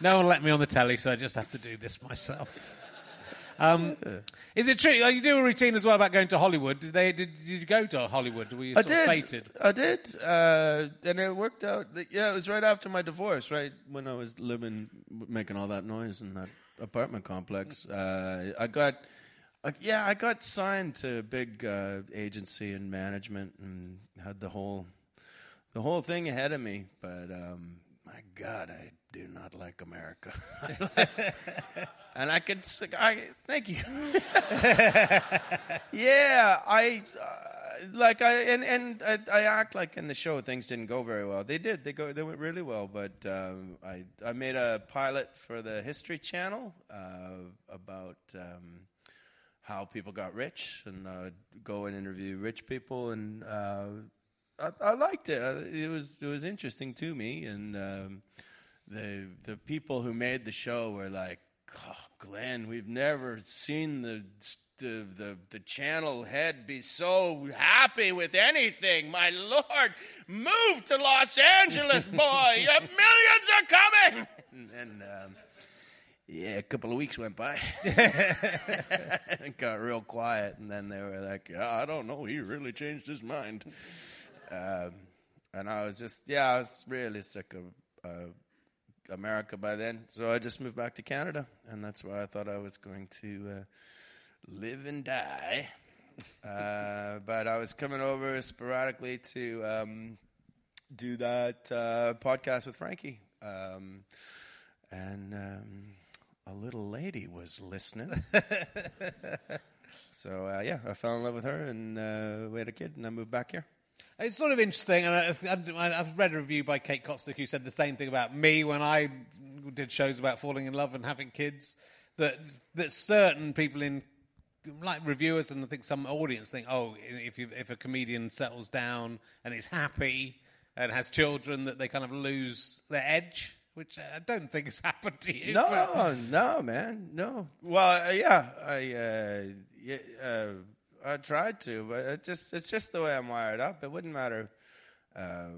no one let me on the telly, so I just have to do this myself. Um, is it true? oh, You do a routine as well about going to Hollywood. Did they? Did, did you go to Hollywood? Were you I did. fated? I did, uh, and it worked out. Yeah, it was right after my divorce, right when I was living, making all that noise in that apartment complex. Uh, I got, uh, yeah, I got signed to a big uh, agency and management and had the whole, the whole thing ahead of me. But um, my God, I do not like America. and I could, I thank you. Yeah, I uh, like I and and I, I act like in the show things didn't go very well. They did. They go. They went really well. But um, I I made a pilot for the History Channel uh, about um, how people got rich and uh, go and interview rich people and. Uh, I, I liked it. Uh, It was it was interesting to me, and um, the the people who made the show were like, oh, "Glenn, we've never seen the, the the the channel head be so happy with anything. My lord, move to Los Angeles, boy! Uh, Millions are coming!" And, and um, yeah, a couple of weeks went by. it got real quiet, and then they were like, yeah, "I don't know. He really changed his mind." Um, and I was just, yeah, I was really sick of uh, America by then. So I just moved back to Canada, and that's where I thought I was going to uh, live and die. Uh, but I was coming over sporadically to um, do that uh, podcast with Frankie. Um, and um, a little lady was listening. so, uh, yeah, I fell in love with her, and uh, we had a kid, and I moved back here. It's sort of interesting, and I- I've read a review by Kate Copstick who said the same thing about me when I did shows about falling in love and having kids. That that certain people in, like reviewers and I think some audience think, oh, if you, if a comedian settles down and is happy and has children, that they kind of lose their edge, which I don't think has happened to you. but- No, no, man, no. Well, uh, yeah, I, uh, yeah, uh, I tried to, but it just it's just the way I'm wired up. It wouldn't matter uh,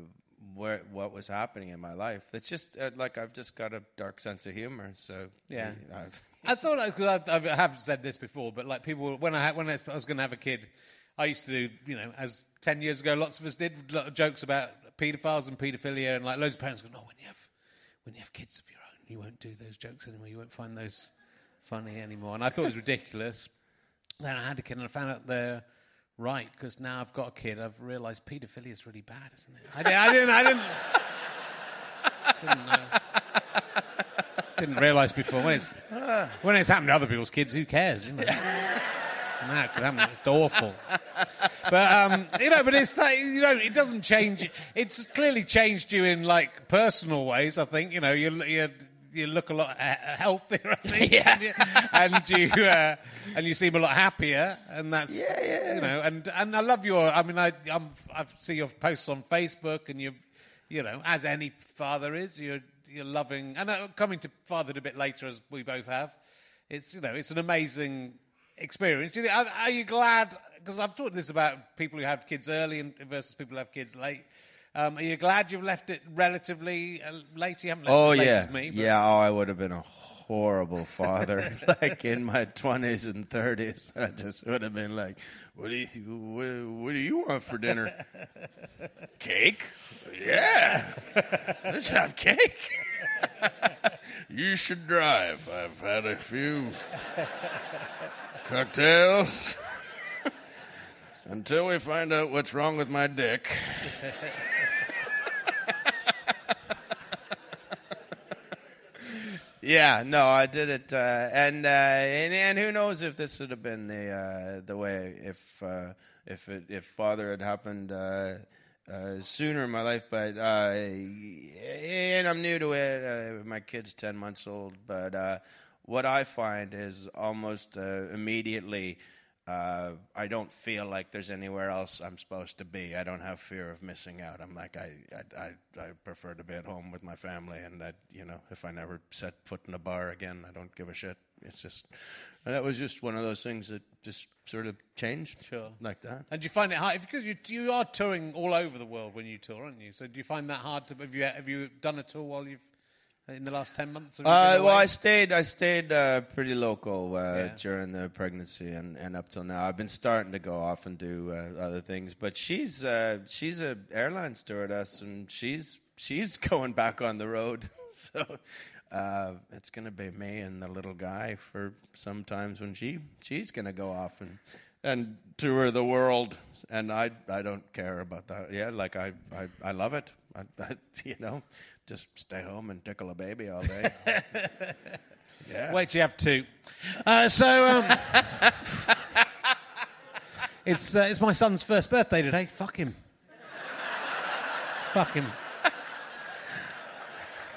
where what was happening in my life. It's just uh, like I've just got a dark sense of humor. So Yeah. I, I thought because I've, I have said this before, but like people when I when I was going to have a kid, I used to do you know as ten years ago, lots of us did of jokes about paedophiles and paedophilia, and like loads of parents go, no, when you have when you have kids of your own, you won't do those jokes anymore. You won't find those funny anymore. And I thought it was ridiculous. Then I had a kid, and I found out they're right because now I've got a kid. I've realised paedophilia is really bad, isn't it? I, did, I didn't. I didn't. didn't. Didn't realise before when it's when it's happened to other people's kids. Who cares? You know, no, it's awful. But um, you know, but it's like, you know, it doesn't change. It's clearly changed you in like personal ways. I think you know you you you look a lot uh, healthier. I think, yeah. and you uh, and you seem a lot happier, and that's Yeah, yeah. you know, and and I love your. I mean, I I'm, I see your posts on Facebook, and you you know, as any father is, you're you're loving, and uh, coming to fatherhood a bit later, as we both have. It's you know, it's an amazing experience. You are, are you glad? Because I've talked this about people who have kids early and versus people who have kids late. Um, are you glad you've left it relatively uh, late? You haven't left oh it late yeah, me. Yeah. Oh, I would have been a horrible father. like in my twenties and thirties, I just would have been like, "What do you what, what do you want for dinner? cake? Yeah, let's have cake." you should drive. I've had a few cocktails. Until we find out what's wrong with my dick. yeah, no, I did it, uh, and, uh, and and who knows if this would have been the uh, the way if uh, if it, if father had happened uh, uh, sooner in my life, but and I'm new to it. my kid's ten months old, but what I find is almost immediately uh, I don't feel like there's anywhere else I'm supposed to be. I don't have fear of missing out. I'm like I I I, I prefer to be at home with my family, and that you know if I never set foot in a bar again, I don't give a shit. It's just that was just one of those things that just sort of changed, Sure. like that. And do you find it hard because you you are touring all over the world when you tour, aren't you? So do you find that hard to have you have you done a tour while you've in the last ten months? Uh, well. I stayed. I stayed uh, pretty local uh, Yeah. during the pregnancy and, and up till now. I've been starting to go off and do uh, other things, but she's uh, she's a airline stewardess and she's she's going back on the road. so uh, it's going to be me and the little guy for sometimes when she she's going to go off and and tour the world. And I I don't care about that. Yeah, like I I, I love it. I, I, you know, just stay home and tickle a baby all day. yeah. Wait you have two. Uh, so, um, it's, uh, it's my son's first birthday today. Fuck him. Fuck him.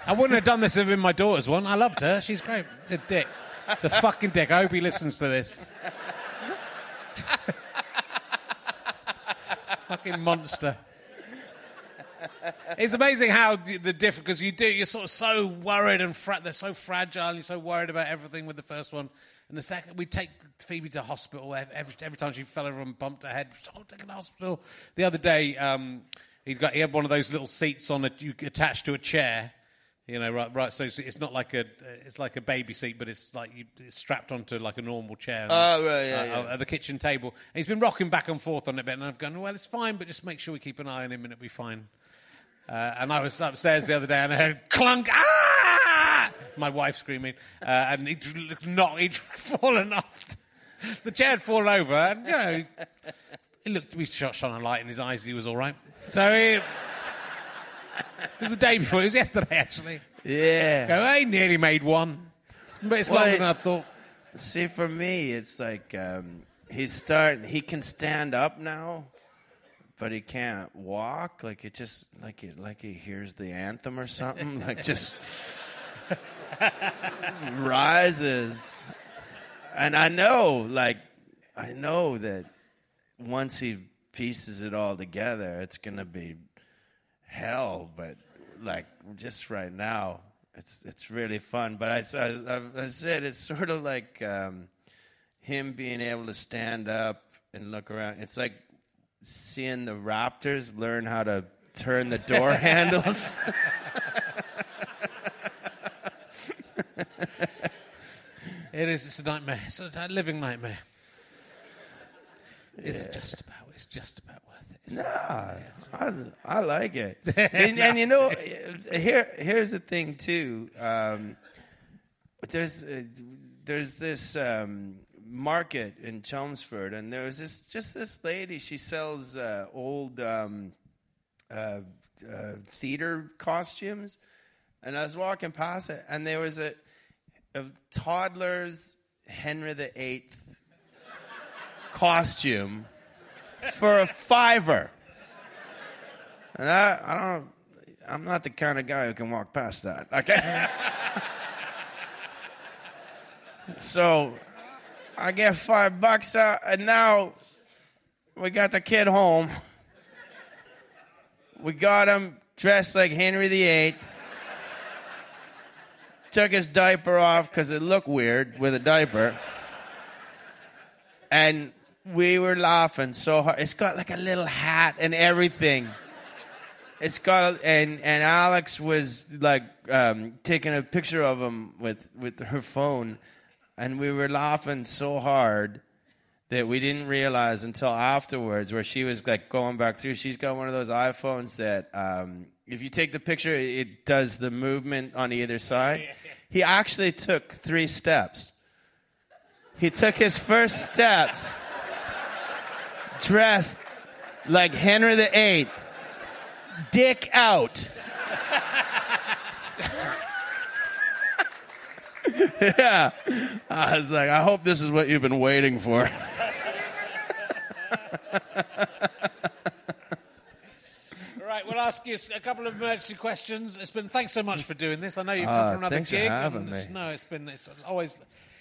I wouldn't have done this if it been my daughter's one. I loved her. She's great. It's a dick. It's a fucking dick. I hope he listens to this. fucking monster. It's amazing how the, different because you do you're sort of so worried and fra- they're so fragile. You're so worried about everything with the first one, and the second we take Phoebe to hospital every every time she fell over and bumped her head. Oh, take her to hospital. The other day, um, he got he had one of those little seats on it you attached to a chair. You know, right, right. So it's, it's not like a, it's like a baby seat, but it's like you, it's strapped onto like a normal chair. Oh, right, yeah, uh, yeah. At the kitchen table, and he's been rocking back and forth on it a bit, and I've gone, well, it's fine, but just make sure we keep an eye on him, and it'll be fine. Uh, and I was upstairs the other day, and I heard clunk. Ah! My wife screaming, uh, and he'd not, he'd fallen off. The chair had fallen over, and you know, he looked. We shot shone a light in his eyes. He was all right. So he. It was the day before. It was yesterday, actually. Yeah. Go, I nearly made one, but it's Well, longer it- than I thought. See, for me, it's like um, he's starting. He can stand up now, but he can't walk. Like it just like it like he hears the anthem or something. like just rises, and I know, like I know that once he pieces it all together, it's gonna be hell. But like just right now, it's it's really fun. But I I, I said it's sort of like um, him being able to stand up and look around. It's like seeing the Raptors learn how to turn the door handles. It is. It's a nightmare. It's a living nightmare. It's just about. It's just about worth it. Nah, I, I like it. and, and you know, here here's the thing too. Um, there's uh, there's this um, market in Chelmsford, and there was this just this lady. She sells uh, old um, uh, uh, theater costumes, and I was walking past it, and there was a, a toddler's Henry VIII costume for a fiver. And I, I don't, I'm not the kind of guy who can walk past that. Okay. so I get five bucks out, and now we got the kid home. We got him dressed like Henry VIII. Took his diaper off because it looked weird with a diaper. And we were laughing so hard. It's got like a little hat and everything. It's got and and Alex was like um, taking a picture of him with with her phone, and we were laughing so hard that we didn't realize until afterwards, where she was like going back through. She's got one of those iPhones that um, if you take the picture, it does the movement on either side. He actually took three steps. He took his first steps dressed like Henry VIII, dick out. yeah. I was like, I hope this is what you've been waiting for. All right, we'll ask you a couple of emergency questions. It's been thanks so much for doing this. I know you've come Ah, from another thanks for gig. having and it's- me. No, it's been it's always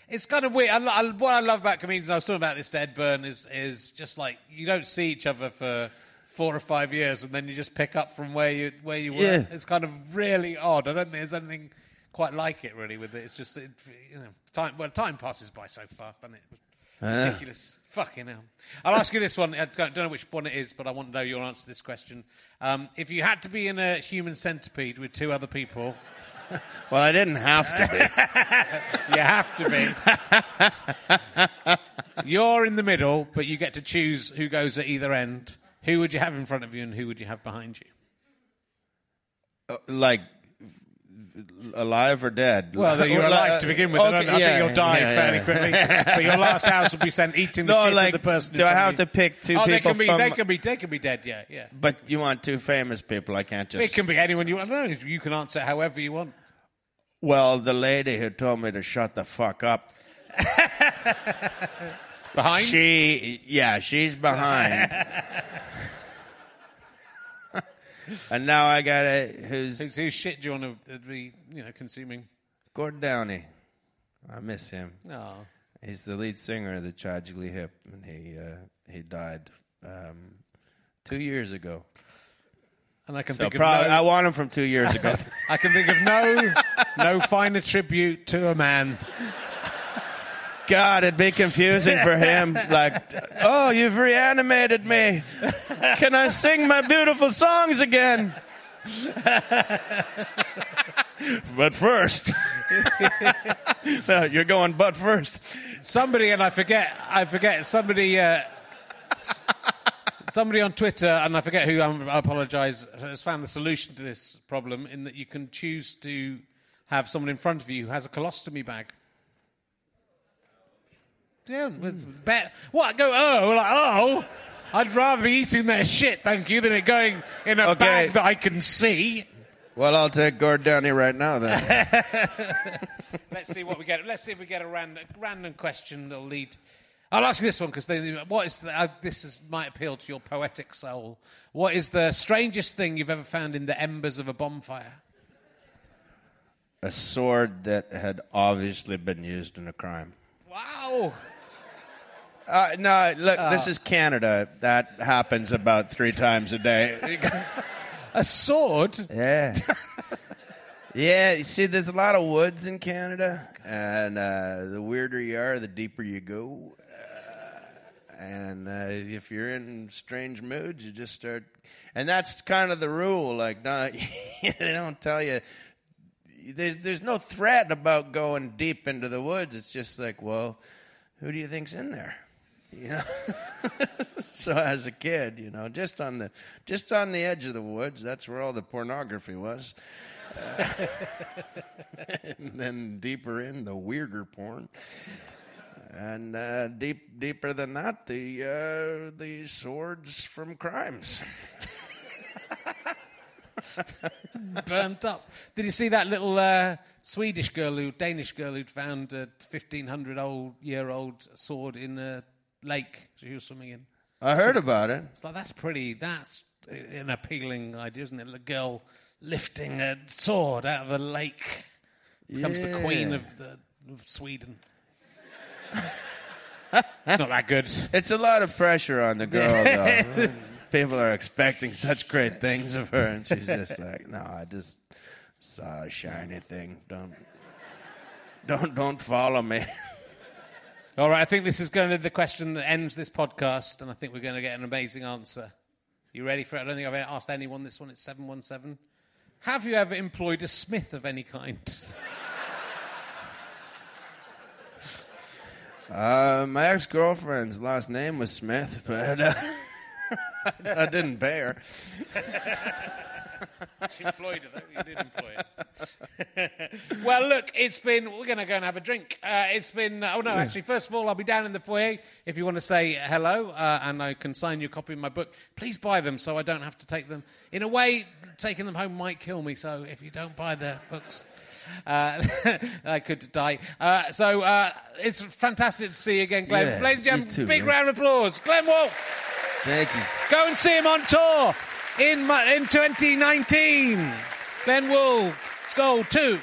it's kind of weird. I, lo- I, what I love about comedians, I was talking about this to Ed Byrne, is is just like you don't see each other for four or five years, and then you just pick up from where you where you were. Yeah. It's kind of really odd. I don't think there's anything quite like it really with it. It's just it, you know time. Well, time passes by so fast, doesn't it? Ridiculous. Fucking hell. I'll ask you this one. I don't don't know which one it is, but I want to know your answer to this question. Um, if you had to be in a human centipede with two other people, Well, I didn't have to be. you have to be. You're in the middle, but you get to choose who goes at either end. Who would you have in front of you and who would you have behind you? Uh, like alive or dead? Well, you're Or li- alive to begin with. I, okay. I yeah, think you'll die yeah, fairly yeah. quickly. but your last house will be sent eating the No, shit like, of the person. do I have to pick two oh, they people can be. from- They can be. They can be dead. Yeah, yeah. But you want two famous people? I can't just. It can be anyone you want. No, you can answer however you want. Well, the lady who told me to shut the fuck up. Behind. She, yeah, she's behind. and now I got a who's Whose, whose shit do you want to be, you know, consuming? Gordon Downie. I miss him. No. He's the lead singer of the Tragically Hip, and he uh, he died um, two years ago. And I can So think of no, I want him from two years ago. I can think of no no finer tribute to a man. God, it'd be confusing for him. Like, oh, you've reanimated me. Can I sing my beautiful songs again? but first, No, you're going. But first, Somebody and I forget I forget somebody uh, somebody on Twitter and I forget who I apologize has found the solution to this problem in that you can choose to have someone in front of you who has a colostomy bag. Yeah, it's bet. What? Go oh like oh. I'd rather be eating their shit, thank you, than it going in a Okay. bag that I can see. well, I'll take Gord Downie right now. Then Let's see what we get. Let's see if we get a random, random question that'll lead. I'll ask you this one because what is the, uh, this is, might appeal to your poetic soul. What is the strangest thing you've ever found in the embers of a bonfire? a sword that had obviously been used in a crime. Wow! Uh, no, look, this is Canada. That happens about three times a day. A sword? Yeah. yeah, you see, there's a lot of woods in Canada, and uh, the weirder you are, the deeper you go. Uh, and uh, if you're in strange moods, you just start. And that's kind of the rule. Like, no, they don't tell you. There's, there's no threat about going deep into the woods. It's just like, well, who do you think's in there? You know. so as a kid, you know, just on the just on the edge of the woods, that's where all the pornography was. Uh, and then deeper in, the weirder porn. And uh, deep deeper than that, the uh, the swords from crimes. Burnt up. Did you see that little uh, Swedish girl, who Danish girl who'd found a 1500 old year old sword in a lake she was swimming in? I heard about it. It's like that's pretty. That's an appealing idea, isn't it? A girl lifting a sword out of a lake becomes the queen of the of Sweden. it's not that good. It's a lot of pressure on the girl, though. People are expecting such great things of her, and she's just like, "No, I just saw a shiny thing. Don't, don't, don't follow me." All right, I think this is going to be the question that ends this podcast, and I think we're going to get an amazing answer. You ready for it? I don't think I've ever asked anyone this one. It's 717. Have you ever employed a smith of any kind? Uh, my ex girlfriend's last name was Smith, but uh, I didn't her. She employed though. You did employ it. well, look, it's been. We're going to go and have a drink. Uh, it's been. Oh no, actually, first of all, I'll be down in the foyer if you want to say hello, uh, and I can sign you a copy of my book. Please buy them so I don't have to take them. In a way, taking them home might kill me. So if you don't buy the books. Uh, I could die. Uh, so uh, it's fantastic to see you again, Glenn. Yeah, Ladies and gentlemen, too, big man. round of applause. Glenn Wool. Thank you. Go and see him on tour in in 2019. Glenn Wool, Skull 2.